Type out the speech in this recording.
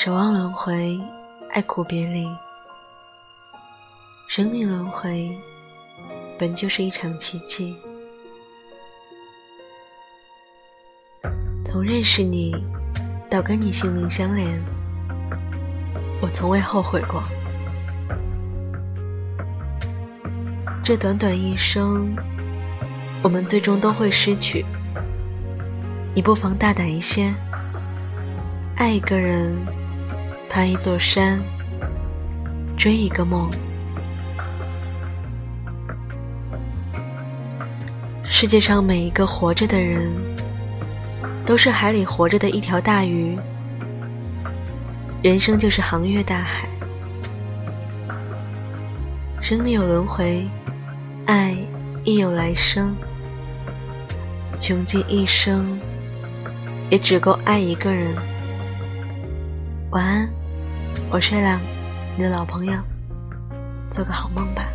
守望轮回，爱苦别离。生命轮回，本就是一场奇迹。从认识你到跟你性命相连，我从未后悔过。这短短一生，我们最终都会失去。你不妨大胆一些，爱一个人，攀一座山，追一个梦。世界上每一个活着的人，都是海里活着的一条大鱼。人生就是航越大海，生命有轮回，爱亦有来生。穷尽一生，也只够爱一个人。晚安，我睡了，你的老朋友，做个好梦吧。